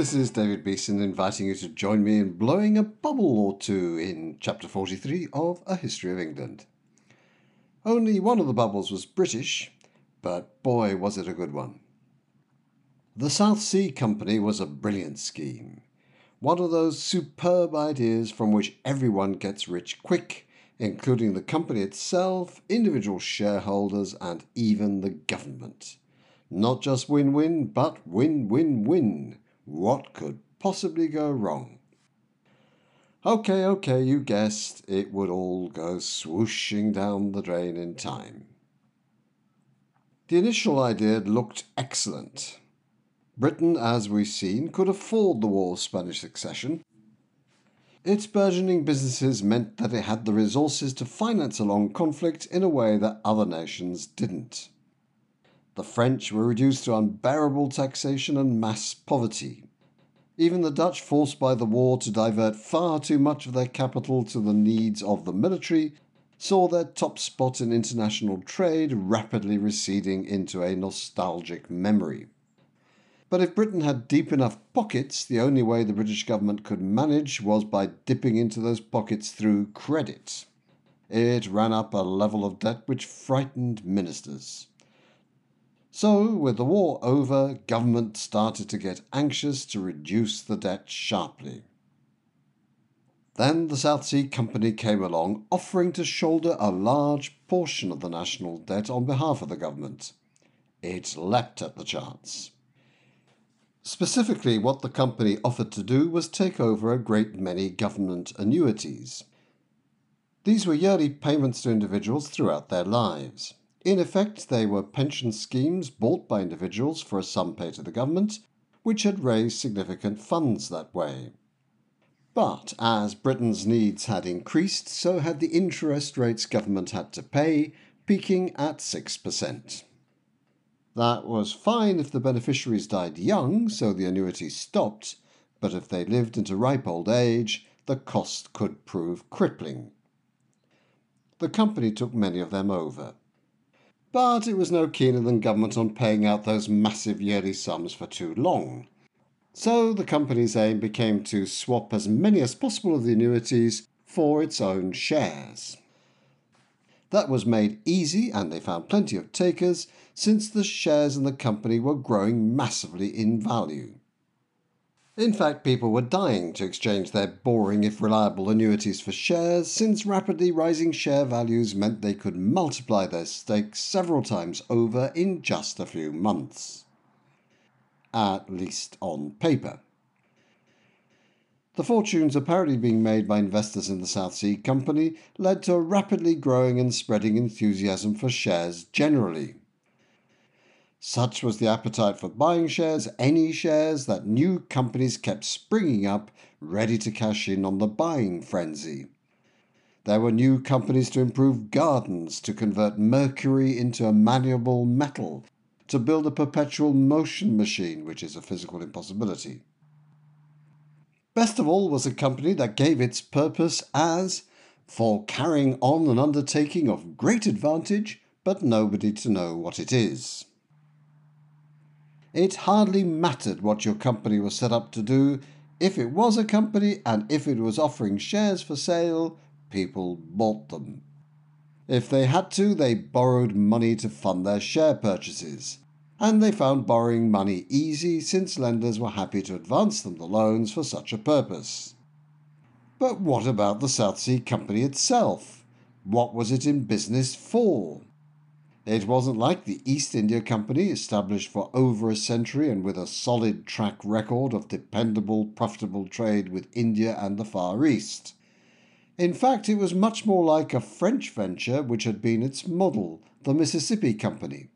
this is David Beeson inviting you to join me in blowing a bubble or two in chapter 43 of A History of England. Only one of the bubbles was British, but boy was it a good one. The South Sea Company was a brilliant scheme. One of those superb ideas from which everyone gets rich quick, including the company itself, individual shareholders, and even the government. Not just win win, but win win win. What could possibly go wrong? Okay, okay, you guessed it would all go swooshing down the drain in time. The initial idea looked excellent. Britain, as we've seen, could afford the war of Spanish succession. Its burgeoning businesses meant that it had the resources to finance a long conflict in a way that other nations didn't. The French were reduced to unbearable taxation and mass poverty. Even the Dutch, forced by the war to divert far too much of their capital to the needs of the military, saw their top spot in international trade rapidly receding into a nostalgic memory. But if Britain had deep enough pockets, the only way the British government could manage was by dipping into those pockets through credit. It ran up a level of debt which frightened ministers. So, with the war over, government started to get anxious to reduce the debt sharply. Then the South Sea Company came along, offering to shoulder a large portion of the national debt on behalf of the government. It leapt at the chance. Specifically, what the company offered to do was take over a great many government annuities. These were yearly payments to individuals throughout their lives. In effect, they were pension schemes bought by individuals for a sum paid to the government, which had raised significant funds that way. But as Britain's needs had increased, so had the interest rates government had to pay, peaking at 6%. That was fine if the beneficiaries died young, so the annuity stopped, but if they lived into ripe old age, the cost could prove crippling. The company took many of them over but it was no keener than government on paying out those massive yearly sums for too long. So the company's aim became to swap as many as possible of the annuities for its own shares. That was made easy, and they found plenty of takers, since the shares in the company were growing massively in value. In fact, people were dying to exchange their boring if reliable annuities for shares, since rapidly rising share values meant they could multiply their stakes several times over in just a few months. At least on paper. The fortunes apparently being made by investors in the South Sea Company led to a rapidly growing and spreading enthusiasm for shares generally. Such was the appetite for buying shares, any shares, that new companies kept springing up, ready to cash in on the buying frenzy. There were new companies to improve gardens, to convert mercury into a malleable metal, to build a perpetual motion machine, which is a physical impossibility. Best of all was a company that gave its purpose as for carrying on an undertaking of great advantage, but nobody to know what it is. It hardly mattered what your company was set up to do. If it was a company and if it was offering shares for sale, people bought them. If they had to, they borrowed money to fund their share purchases. And they found borrowing money easy since lenders were happy to advance them the loans for such a purpose. But what about the South Sea Company itself? What was it in business for? It wasn't like the East India Company, established for over a century and with a solid track record of dependable, profitable trade with India and the Far East. In fact, it was much more like a French venture which had been its model, the Mississippi Company.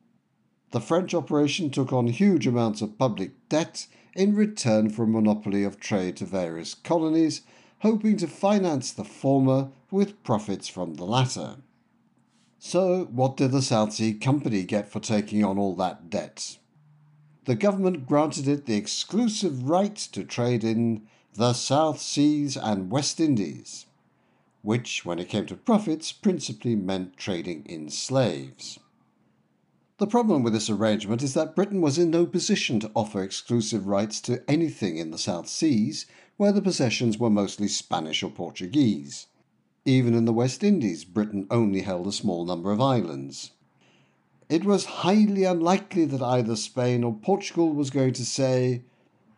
The French operation took on huge amounts of public debt in return for a monopoly of trade to various colonies, hoping to finance the former with profits from the latter. So, what did the South Sea Company get for taking on all that debt? The government granted it the exclusive right to trade in the South Seas and West Indies, which, when it came to profits, principally meant trading in slaves. The problem with this arrangement is that Britain was in no position to offer exclusive rights to anything in the South Seas, where the possessions were mostly Spanish or Portuguese. Even in the West Indies, Britain only held a small number of islands. It was highly unlikely that either Spain or Portugal was going to say,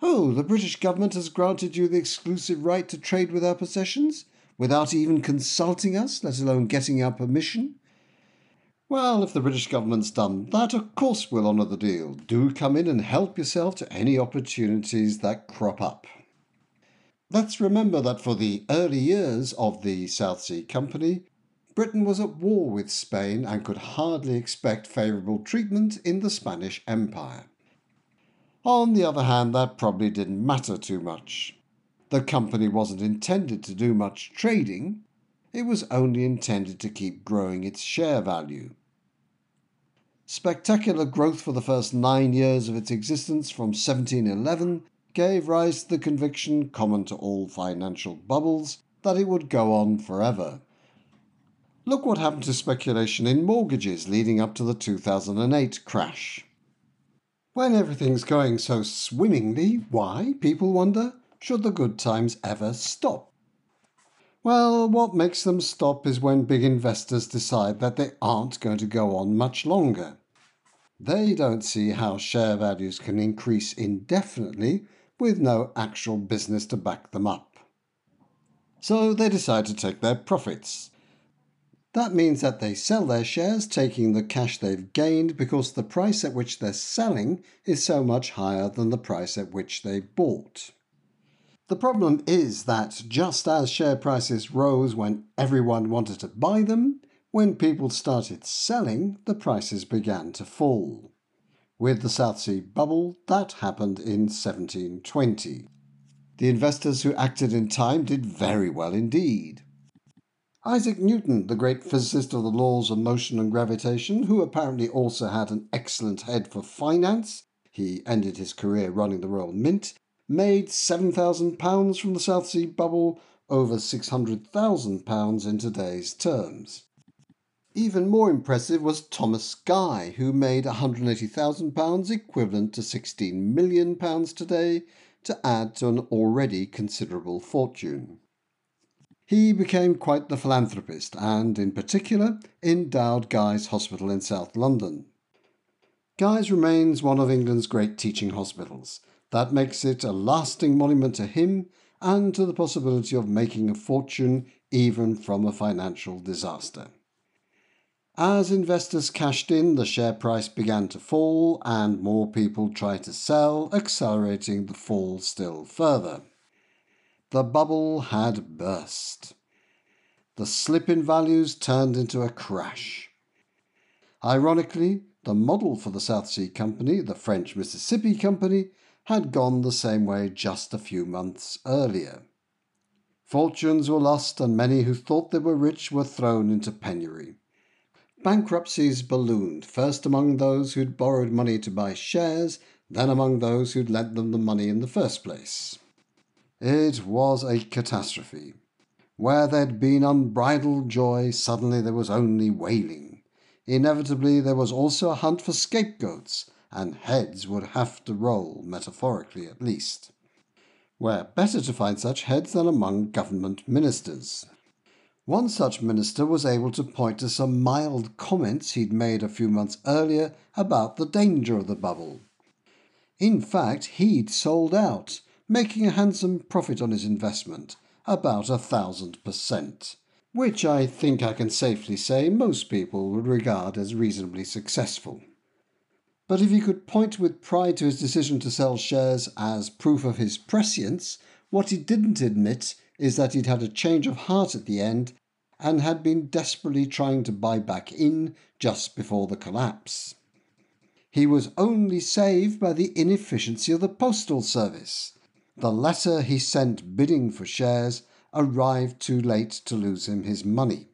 Oh, the British government has granted you the exclusive right to trade with our possessions, without even consulting us, let alone getting our permission. Well, if the British government's done that, of course we'll honour the deal. Do come in and help yourself to any opportunities that crop up. Let's remember that for the early years of the South Sea Company, Britain was at war with Spain and could hardly expect favourable treatment in the Spanish Empire. On the other hand, that probably didn't matter too much. The company wasn't intended to do much trading, it was only intended to keep growing its share value. Spectacular growth for the first nine years of its existence from 1711 gave rise to the conviction, common to all financial bubbles, that it would go on forever. Look what happened to speculation in mortgages leading up to the 2008 crash. When everything's going so swimmingly, why, people wonder, should the good times ever stop? Well, what makes them stop is when big investors decide that they aren't going to go on much longer. They don't see how share values can increase indefinitely with no actual business to back them up. So they decide to take their profits. That means that they sell their shares, taking the cash they've gained because the price at which they're selling is so much higher than the price at which they bought. The problem is that just as share prices rose when everyone wanted to buy them, when people started selling, the prices began to fall. With the South Sea bubble, that happened in 1720. The investors who acted in time did very well indeed. Isaac Newton, the great physicist of the laws of motion and gravitation, who apparently also had an excellent head for finance, he ended his career running the Royal Mint, made £7,000 from the South Sea bubble, over £600,000 in today's terms. Even more impressive was Thomas Guy, who made £180,000 equivalent to £16 million today to add to an already considerable fortune. He became quite the philanthropist and, in particular, endowed Guy's Hospital in South London. Guy's remains one of England's great teaching hospitals. That makes it a lasting monument to him and to the possibility of making a fortune even from a financial disaster. As investors cashed in, the share price began to fall and more people tried to sell, accelerating the fall still further. The bubble had burst. The slip in values turned into a crash. Ironically, the model for the South Sea Company, the French Mississippi Company, had gone the same way just a few months earlier. Fortunes were lost, and many who thought they were rich were thrown into penury. Bankruptcies ballooned, first among those who'd borrowed money to buy shares, then among those who'd lent them the money in the first place. It was a catastrophe. Where there'd been unbridled joy, suddenly there was only wailing. Inevitably, there was also a hunt for scapegoats, and heads would have to roll, metaphorically at least. Where better to find such heads than among government ministers? One such minister was able to point to some mild comments he'd made a few months earlier about the danger of the bubble. In fact, he'd sold out, making a handsome profit on his investment, about a thousand percent, which I think I can safely say most people would regard as reasonably successful. But if he could point with pride to his decision to sell shares as proof of his prescience, what he didn't admit is that he'd had a change of heart at the end and had been desperately trying to buy back in just before the collapse. He was only saved by the inefficiency of the postal service. The letter he sent bidding for shares arrived too late to lose him his money.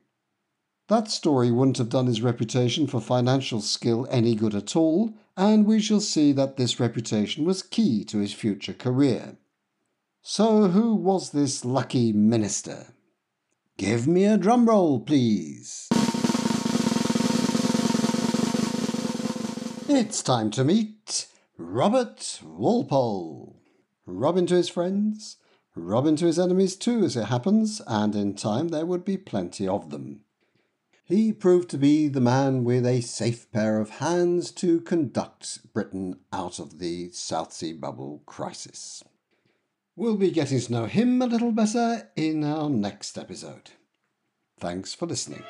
That story wouldn't have done his reputation for financial skill any good at all, and we shall see that this reputation was key to his future career. So, who was this lucky minister? Give me a drum roll, please. It's time to meet Robert Walpole. Robin to his friends, Robin to his enemies too, as it happens, and in time there would be plenty of them. He proved to be the man with a safe pair of hands to conduct Britain out of the South Sea bubble crisis. We'll be getting to know him a little better in our next episode. Thanks for listening.